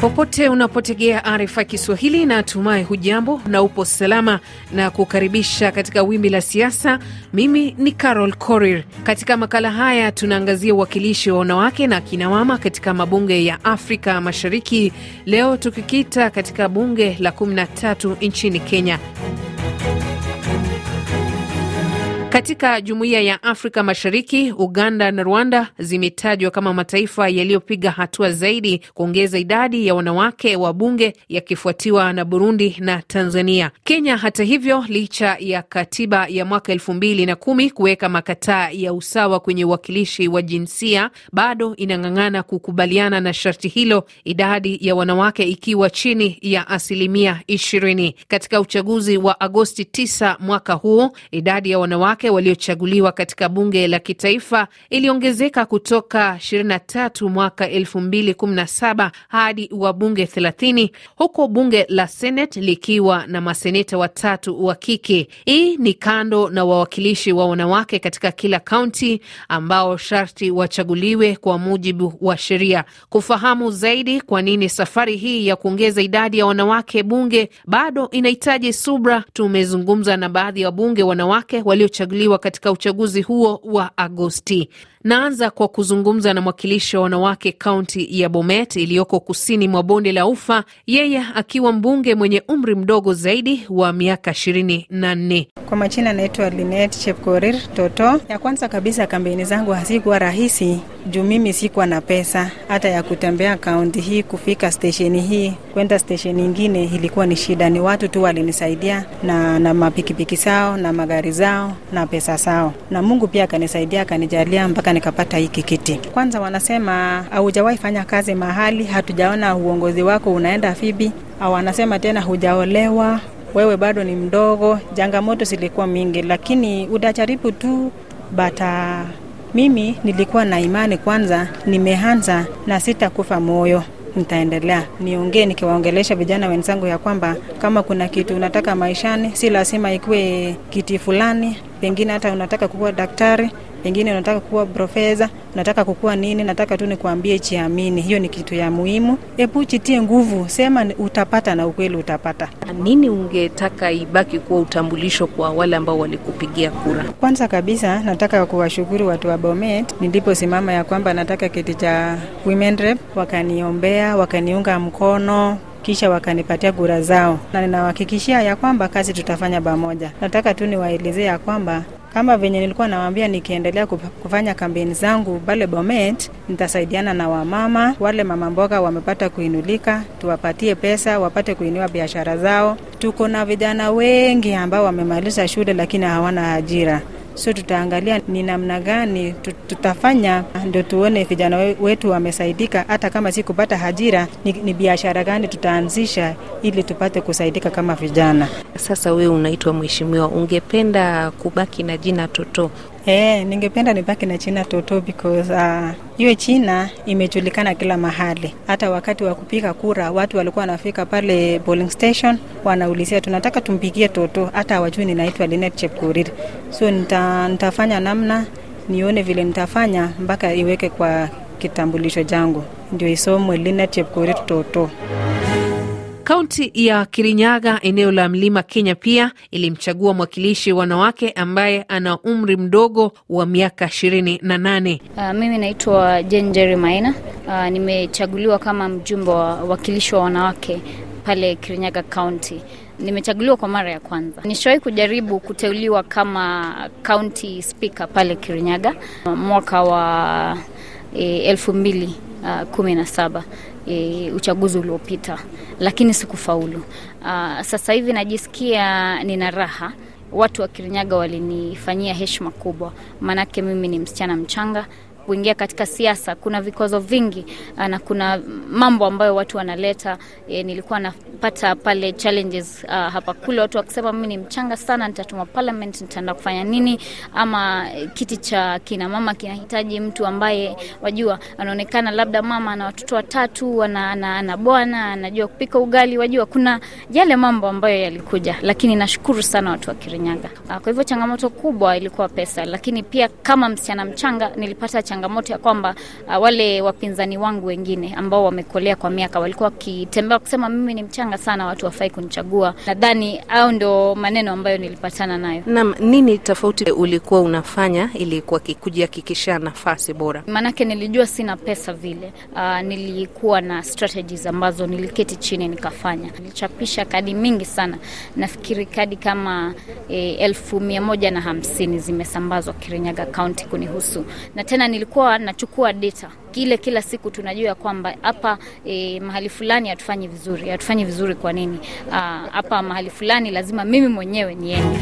Popote unapotegea RFI Kiswahili na tumai hujambo na upo salama na kukaribisha katika wimbi la siasa. Mimi ni Carol Korir. Katika makala haya tunaangazia uwakilishi wa wanawake na akinamama katika mabunge ya Afrika Mashariki, leo tukikita katika bunge la 13 nchini Kenya. Katika jumuiya ya Afrika Mashariki, Uganda na Rwanda zimetajwa kama mataifa yaliyopiga hatua zaidi kuongeza idadi ya wanawake wa bunge yakifuatiwa na Burundi na Tanzania. Kenya, hata hivyo, licha ya katiba ya mwaka elfu mbili na kumi kuweka makataa ya usawa kwenye uwakilishi wa jinsia, bado inang'ang'ana kukubaliana na sharti hilo, idadi ya wanawake ikiwa chini ya asilimia ishirini. Katika uchaguzi wa Agosti 9 mwaka huu, idadi ya wanawake waliochaguliwa katika bunge la kitaifa iliongezeka kutoka 23 mwaka 2017 hadi wabunge 30 huku bunge la Senate likiwa na maseneta watatu wa kike. Hii ni kando na wawakilishi wa wanawake katika kila kaunti ambao sharti wachaguliwe kwa mujibu wa sheria. Kufahamu zaidi kwa nini safari hii ya kuongeza idadi ya wanawake bunge bado inahitaji subra, tumezungumza na baadhi ya wabunge wanawake waliochaguliwa katika uchaguzi huo wa Agosti. Naanza kwa kuzungumza na mwakilishi wa wanawake kaunti ya Bomet iliyoko kusini mwa bonde la Ufa, yeye akiwa mbunge mwenye umri mdogo zaidi wa miaka ishirini na nne. Kwa majina anaitwa Linet Chepkorir Toto. Ya kwanza kabisa, kampeni zangu hazikuwa rahisi juu mimi sikuwa na pesa hata ya kutembea kaunti hii kufika stesheni hii kwenda stesheni ingine, ilikuwa ni shida. Ni watu tu walinisaidia na, na mapikipiki zao na magari zao na pesa zao, na Mungu pia akanisaidia akanijalia mpaka nikapata hiki kiti. Kwanza wanasema haujawahi fanya kazi mahali, hatujaona uongozi wako unaenda vipi, au wanasema tena hujaolewa wewe bado ni mdogo. Changamoto zilikuwa mingi, lakini utajaribu tu bata. Mimi nilikuwa na imani kwanza, nimeanza na sitakufa moyo, nitaendelea niongee, nikiwaongelesha vijana wenzangu ya kwamba kama kuna kitu unataka maishani, si lazima ikuwe kiti fulani, pengine hata unataka kuwa daktari pengine unataka kuwa profesa, unataka kukuwa nini, nataka tu nikuambie, chiamini, hiyo ni kitu ya muhimu. Hebu chitie nguvu, sema utapata, na ukweli utapata. Nini ungetaka ibaki kuwa utambulisho kwa wale ambao walikupigia kura? Kwanza kabisa nataka kuwashukuru watu wa Bomet, niliposimama ya kwamba nataka kiti cha women rep, wakaniombea, wakaniunga mkono kisha wakanipatia kura zao, na ninawahakikishia ya kwamba kazi tutafanya pamoja. Nataka tu niwaelezee ya kwamba kama venye nilikuwa nawaambia, nikiendelea kufanya kampeni zangu pale Bomet, nitasaidiana na wamama wale mama mboga wamepata kuinulika, tuwapatie pesa wapate kuinua biashara zao. Tuko na vijana wengi ambao wamemaliza shule lakini hawana ajira so tutaangalia ni namna gani tutafanya ndio tuone vijana wetu wamesaidika. Hata kama si kupata ajira, ni, ni biashara gani tutaanzisha ili tupate kusaidika kama vijana. Sasa wewe unaitwa mheshimiwa, ungependa kubaki na jina Toto? Eh, ningependa nibaki na China Toto because hiyo uh, China imejulikana kila mahali. Hata wakati wa kupiga kura watu walikuwa wanafika pale polling station wanaulizia tunataka tumpigie Toto, hata hawajui ninaitwa Linet Chepkorir. So nita, nitafanya namna nione vile nitafanya mpaka iweke kwa kitambulisho changu ndio isomwe Linet Chepkorir Toto. Kaunti ya Kirinyaga, eneo la mlima Kenya, pia ilimchagua mwakilishi wanawake ambaye ana umri mdogo wa miaka ishirini na nane. Uh, mimi naitwa Jen Jerry Maina. Uh, nimechaguliwa kama mjumbe wa wakilishi wa wanawake pale Kirinyaga Kaunti. Nimechaguliwa kwa mara ya kwanza. Nishawahi kujaribu kuteuliwa kama county speaker pale Kirinyaga mwaka wa e, elfu mbili uh, kumi na saba e, uchaguzi uliopita, lakini sikufaulu. Uh, sasa hivi najisikia nina raha. Watu wa Kirinyaga walinifanyia heshima kubwa, maanake mimi ni msichana mchanga kuingia katika siasa kuna vikwazo vingi na kuna mambo ambayo watu wanaleta. E, nilikuwa napata pale challenges uh, hapa kule, watu wakisema mimi ni mchanga sana, nitatuma parliament, nitaenda kufanya nini? Ama kiti cha kina mama kinahitaji mtu ambaye wajua, anaonekana labda mama ana watoto watatu, ana, ana, ana bwana, anajua kupika ugali, wajua kuna yale mambo ambayo yalikuja, lakini nashukuru sana watu wa Kirinyaga. Uh, kwa hivyo changamoto kubwa ilikuwa pesa, lakini pia kama msichana mchanga nilipata changamoto ya kwamba uh, wale wapinzani wangu wengine ambao wamekolea kwa miaka walikuwa wakitembea kusema mimi ni mchanga sana, watu wafai kunichagua. Nadhani au ndo maneno ambayo nilipatana nayo. Naam, nini tofauti ulikuwa unafanya ili kujihakikisha nafasi bora? Maanake nilijua sina pesa vile. Uh, nilikuwa na strategies ambazo niliketi chini nikafanya. Nilichapisha kadi mingi sana, nafikiri kadi kama eh, elfu mia moja na hamsini zimesambazwa Kirinyaga County kunihusu, na tena nilikuwa nachukua data kile kila siku tunajua kwamba hapa e, mahali fulani hatufanyi vizuri. Hatufanyi vizuri kwa nini? Hapa mahali fulani lazima mimi mwenyewe niende.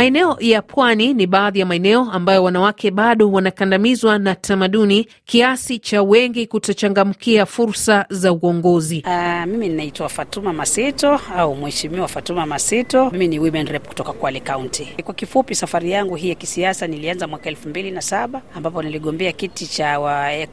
Maeneo ya pwani ni baadhi ya maeneo ambayo wanawake bado wanakandamizwa na tamaduni kiasi cha wengi kutochangamkia fursa za uongozi. Uh, mimi ninaitwa Fatuma Masito au Mheshimiwa Fatuma Masito. Mimi ni women rep kutoka Kwale County. Kwa kifupi, safari yangu hii ya kisiasa nilianza mwaka elfu mbili na saba ambapo niligombea kiti cha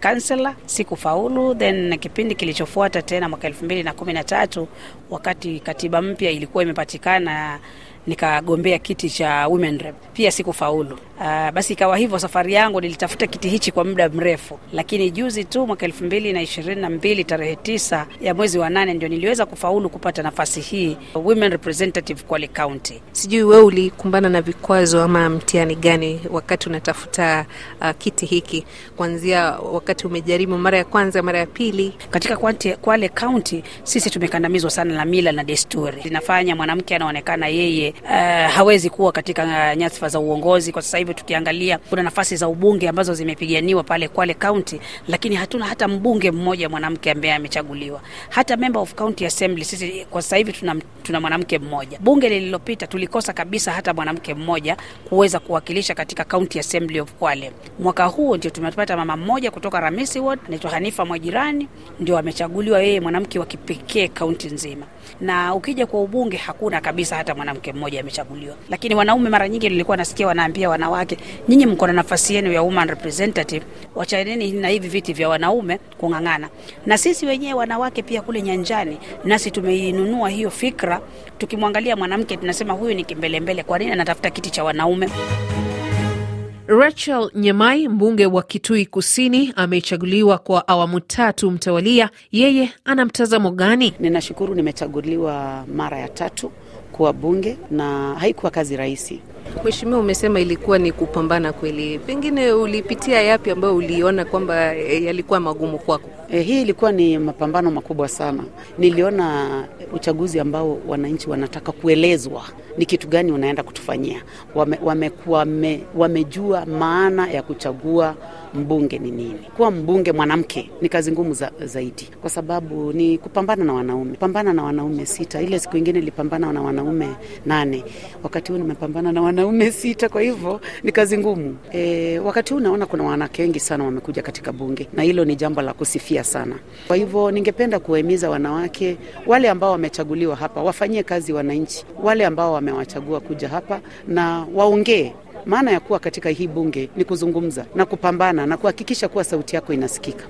kansela, sikufaulu. Then kipindi kilichofuata tena mwaka elfu mbili na kumi na tatu wakati katiba mpya ilikuwa imepatikana nikagombea kiti cha women rep pia sikufaulu. Uh, basi ikawa hivyo. Safari yangu nilitafuta kiti hichi kwa muda mrefu, lakini juzi tu mwaka elfu mbili na ishirini na mbili tarehe tisa ya mwezi wa nane ndio niliweza kufaulu kupata nafasi hii women representative Kwale County. Sijui wewe ulikumbana na vikwazo ama mtihani gani wakati unatafuta uh, kiti hiki, kuanzia wakati umejaribu mara ya kwanza, mara ya pili? Katika Kwale County sisi tumekandamizwa sana na mila na desturi, inafanya mwanamke anaonekana yeye uh, hawezi kuwa katika nyadhifa za uongozi. Kwa sasa hivi tukiangalia, kuna nafasi za ubunge ambazo zimepiganiwa pale Kwale County, lakini hatuna hata mbunge mmoja mwanamke ambaye amechaguliwa. Hata member of county assembly sisi kwa sasa hivi tuna, tuna mwanamke mmoja. Bunge lililopita tulikosa kabisa hata mwanamke mmoja kuweza kuwakilisha katika county assembly of Kwale. Mwaka huu ndio tumepata mama mmoja kutoka Ramisi Ward anaitwa Hanifa Mwajirani, ndio amechaguliwa yeye mwanamke wa kipekee kaunti nzima, na ukija kwa ubunge hakuna kabisa hata mwanamke mmoja amechaguliwa. Lakini wanaume mara nyingi nilikuwa nasikia wanaambia wanawake, nyinyi mko na nafasi yenu ya woman representative, wachaneni na hivi viti vya wanaume kung'ang'ana. Na sisi wenyewe wanawake pia kule nyanjani, nasi tumeinunua hiyo fikra. Tukimwangalia mwanamke tunasema huyu ni kimbelembele, kwa nini anatafuta kiti cha wanaume? Rachel Nyemai, mbunge wa Kitui Kusini, amechaguliwa kwa awamu tatu mtawalia. Yeye ana mtazamo gani? Ninashukuru nimechaguliwa mara ya tatu kuwa bunge na haikuwa kazi rahisi. Mheshimiwa, umesema ilikuwa ni kupambana kweli, pengine ulipitia yapi ambayo uliona kwamba e, yalikuwa magumu kwako? E, hii ilikuwa ni mapambano makubwa sana. Niliona uchaguzi ambao wananchi wanataka kuelezwa ni kitu gani unaenda kutufanyia. Wame, wame, wame, wamejua maana ya kuchagua mbunge ni nini. Kuwa mbunge mwanamke ni kazi ngumu za, zaidi kwa sababu ni kupambana na wanaume, pambana na wanaume sita. Ile siku ingine nilipambana na wanaume nane, wakati huu nimepambana na wanaume sita, kwa hivyo ni kazi ngumu. E, wakati huu naona kuna wanawake wengi sana wamekuja katika bunge na hilo ni jambo la kusifia sana. Kwa hivyo ningependa kuwahimiza wanawake wale ambao wamechaguliwa hapa wafanyie kazi wananchi, wale ambao wamewachagua kuja hapa na waongee maana ya kuwa katika hii bunge ni kuzungumza na kupambana na kuhakikisha kuwa sauti yako inasikika.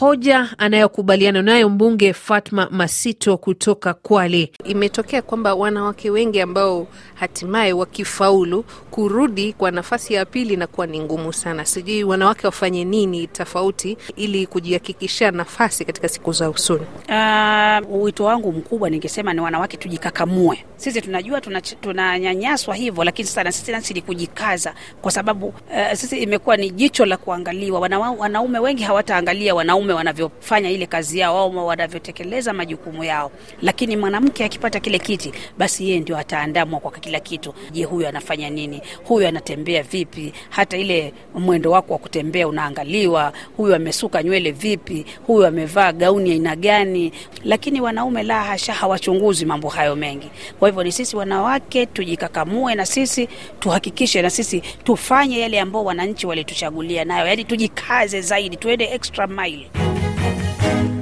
Hoja anayokubaliana nayo mbunge Fatma Masito kutoka Kwale. Imetokea kwamba wanawake wengi ambao hatimaye wakifaulu kurudi kwa nafasi ya pili inakuwa ni ngumu sana. Sijui wanawake wafanye nini tofauti ili kujihakikishia nafasi katika siku za usoni. Uh, wito wangu mkubwa ningesema ni wanawake tujikakamue. Sisi tunajua tunanyanyaswa tuna hivyo, lakini sana sisi nasi ni kujikaza, kwa sababu uh, sisi imekuwa ni jicho la kuangaliwa. Wana, wanaume wengi hawataangalia wanaume wanavyofanya ile kazi yao au wanavyotekeleza majukumu yao, lakini mwanamke akipata kile kiti, basi yeye ndio ataandamwa kwa kila kitu. Je, huyu anafanya nini? Huyu anatembea vipi? Hata ile mwendo wako wa kutembea unaangaliwa. Huyu amesuka nywele vipi? Huyu amevaa gauni aina gani? Lakini wanaume la hasha, hawachunguzi mambo hayo mengi. Kwa hivyo ni sisi wanawake tujikakamue, na sisi tuhakikishe, na sisi tufanye yale ambao wananchi walituchagulia nayo, yaani tujikaze zaidi, tuende extra mile.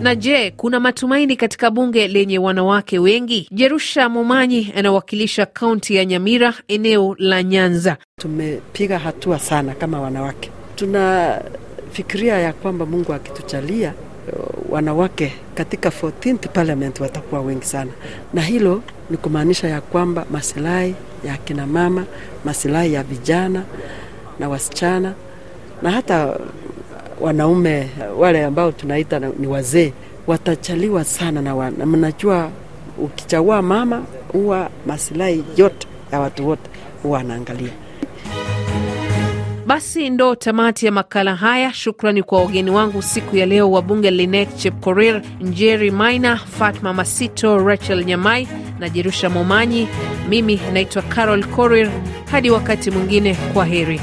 Na je, kuna matumaini katika bunge lenye wanawake wengi? Jerusha Momanyi anawakilisha kaunti ya Nyamira, eneo la Nyanza. Tumepiga hatua sana kama wanawake, tunafikiria ya kwamba Mungu akitujalia wanawake katika 14th parliament watakuwa wengi sana, na hilo ni kumaanisha ya kwamba masilahi ya kina mama, masilahi ya vijana na wasichana na hata wanaume wale ambao tunaita ni wazee watachaliwa sana na, wana. mnajua ukichagua mama huwa masilahi yote ya watu wote huwa anaangalia. Basi ndo tamati ya makala haya. Shukrani kwa wageni wangu siku ya leo, wabunge Linet Chepkorir, Njeri Maina, Fatma Masito, Rachel Nyamai na Jerusha Momanyi. Mimi naitwa Carol Korir. Hadi wakati mwingine, kwa heri.